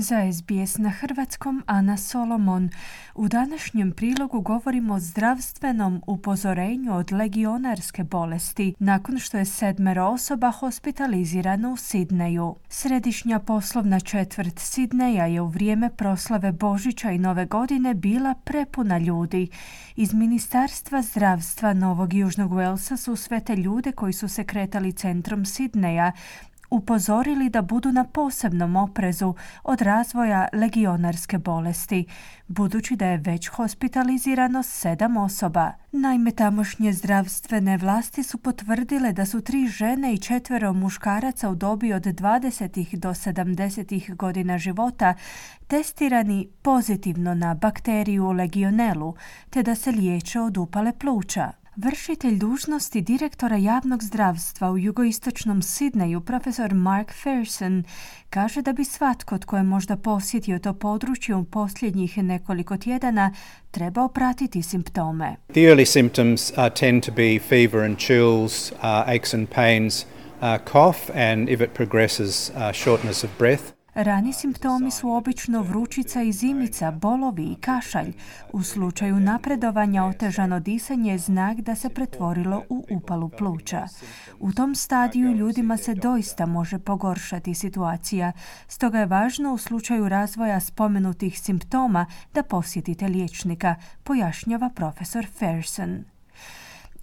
Za SBS na hrvatskom Ana Solomon. U današnjem prilogu govorimo o zdravstvenom upozorenju od legionarske bolesti nakon što je sedmero osoba hospitalizirano u Sidneju. Središnja poslovna četvrt Sidneja je u vrijeme proslave Božića i Nove godine bila prepuna ljudi. Iz Ministarstva zdravstva Novog Južnog Walesa su sve te ljude koji su se kretali centrom Sidneja upozorili da budu na posebnom oprezu od razvoja legionarske bolesti, budući da je već hospitalizirano sedam osoba. Naime, tamošnje zdravstvene vlasti su potvrdile da su tri žene i četvero muškaraca u dobi od 20. do 70. godina života testirani pozitivno na bakteriju legionelu, te da se liječe od upale pluća. Vršitelj dužnosti direktora javnog zdravstva u jugoistočnom Sidneju, profesor Mark Ferson, kaže da bi svatko tko je možda posjetio to područje u posljednjih nekoliko tjedana trebao pratiti simptome. The early symptoms uh, tend to be fever and chills, uh, aches and pains, uh, cough and if it progresses uh, shortness of breath. Rani simptomi su obično vrućica i zimica, bolovi i kašalj. U slučaju napredovanja otežano disanje je znak da se pretvorilo u upalu pluća. U tom stadiju ljudima se doista može pogoršati situacija, stoga je važno u slučaju razvoja spomenutih simptoma da posjetite liječnika, pojašnjava profesor Ferson.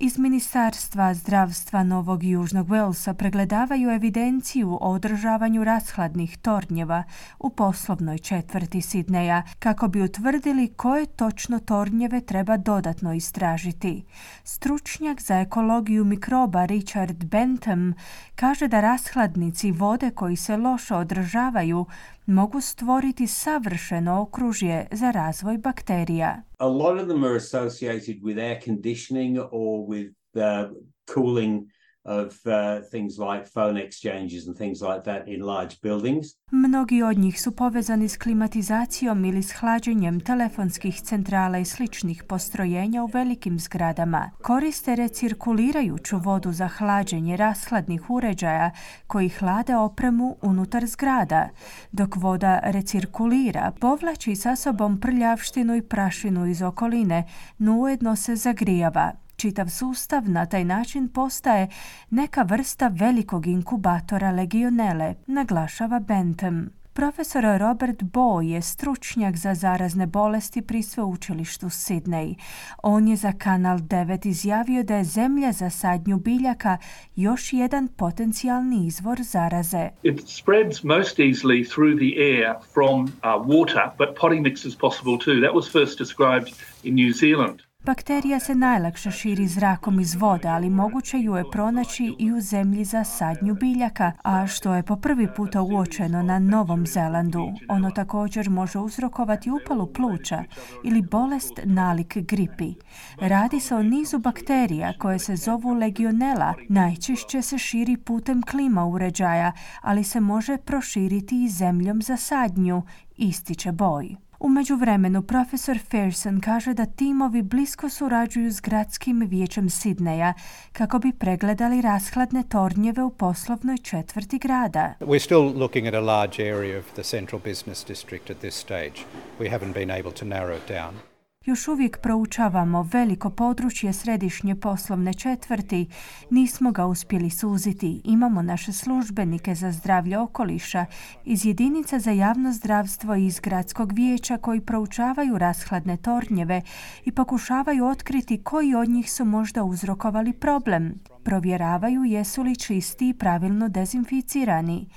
Iz Ministarstva zdravstva Novog Južnog Walesa pregledavaju evidenciju o održavanju rashladnih tornjeva u poslovnoj četvrti Sidneja kako bi utvrdili koje točno tornjeve treba dodatno istražiti. Stručnjak za ekologiju mikroba Richard Bentham kaže da rashladnici vode koji se loše održavaju mogu stvoriti savršeno okružje za razvoj bakterija. A lot of them are associated with air conditioning or with uh, cooling of uh, things like phone exchanges and things like that in large buildings. Mnogi od njih su povezani s klimatizacijom ili s hlađenjem telefonskih centrala i sličnih postrojenja u velikim zgradama. Koriste recirkulirajuću vodu za hlađenje rashladnih uređaja koji hlade opremu unutar zgrada. Dok voda recirkulira, povlači sa sobom prljavštinu i prašinu iz okoline, no ujedno se zagrijava. Čitav sustav na taj način postaje neka vrsta velikog inkubatora legionele, naglašava Bentham. Profesor Robert Bo je stručnjak za zarazne bolesti pri sveučilištu Sydney. On je za Kanal 9 izjavio da je zemlja za sadnju biljaka još jedan potencijalni izvor zaraze. It spreads most easily through the air from uh, water, but potting mix is possible too. That was first described in New Zealand. Bakterija se najlakše širi zrakom iz vode, ali moguće ju je pronaći i u zemlji za sadnju biljaka, a što je po prvi puta uočeno na Novom Zelandu. Ono također može uzrokovati upalu pluća ili bolest nalik gripi. Radi se o nizu bakterija koje se zovu legionela. Najčešće se širi putem klima uređaja, ali se može proširiti i zemljom za sadnju, ističe boj. U međuvremenu profesor Ferson kaže da timovi blisko surađuju s gradskim vijećem Sidneja kako bi pregledali rashladne tornjeve u poslovnoj četvrti grada. We're still looking at a large area of the central business district at this stage. We haven't been able to narrow it down. Još uvijek proučavamo veliko područje središnje poslovne četvrti. Nismo ga uspjeli suziti. Imamo naše službenike za zdravlje okoliša iz jedinica za javno zdravstvo i iz gradskog vijeća koji proučavaju rashladne tornjeve i pokušavaju otkriti koji od njih su možda uzrokovali problem. Provjeravaju jesu li čisti i pravilno dezinficirani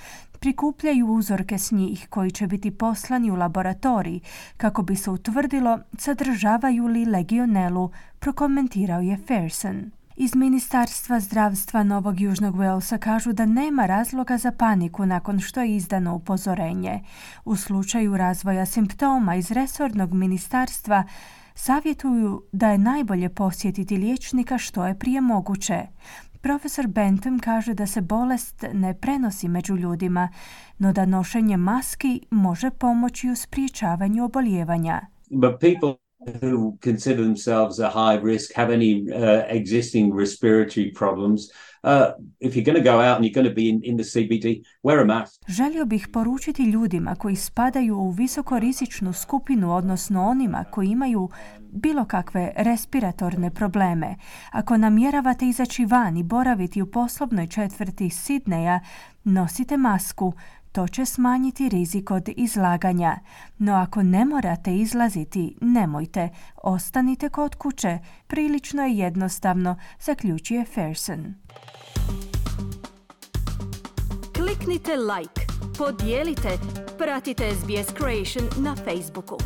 prikupljaju uzorke s njih koji će biti poslani u laboratoriji kako bi se utvrdilo sadržavaju li legionelu, prokomentirao je Ferson. Iz Ministarstva zdravstva Novog Južnog Walesa kažu da nema razloga za paniku nakon što je izdano upozorenje. U slučaju razvoja simptoma iz resornog ministarstva savjetuju da je najbolje posjetiti liječnika što je prije moguće. Profesor Bentham kaže da se bolest ne prenosi među ljudima, no da nošenje maski može pomoći u spriječavanju oboljevanja. But people who consider themselves a high risk have any uh, existing respiratory problems, uh, if you're going to go out and you're going to be in, in the CBD, wear a mask. Želio bih poručiti ljudima koji spadaju u visokorizičnu skupinu, odnosno onima koji imaju bilo kakve respiratorne probleme. Ako namjeravate izaći van i boraviti u poslovnoj četvrti Sidneja, nosite masku, to će smanjiti rizik od izlaganja. No ako ne morate izlaziti, nemojte. Ostanite kod kuće. Prilično je jednostavno, zaključuje Ferson. Kliknite like, podijelite, pratite SBS Creation na Facebooku.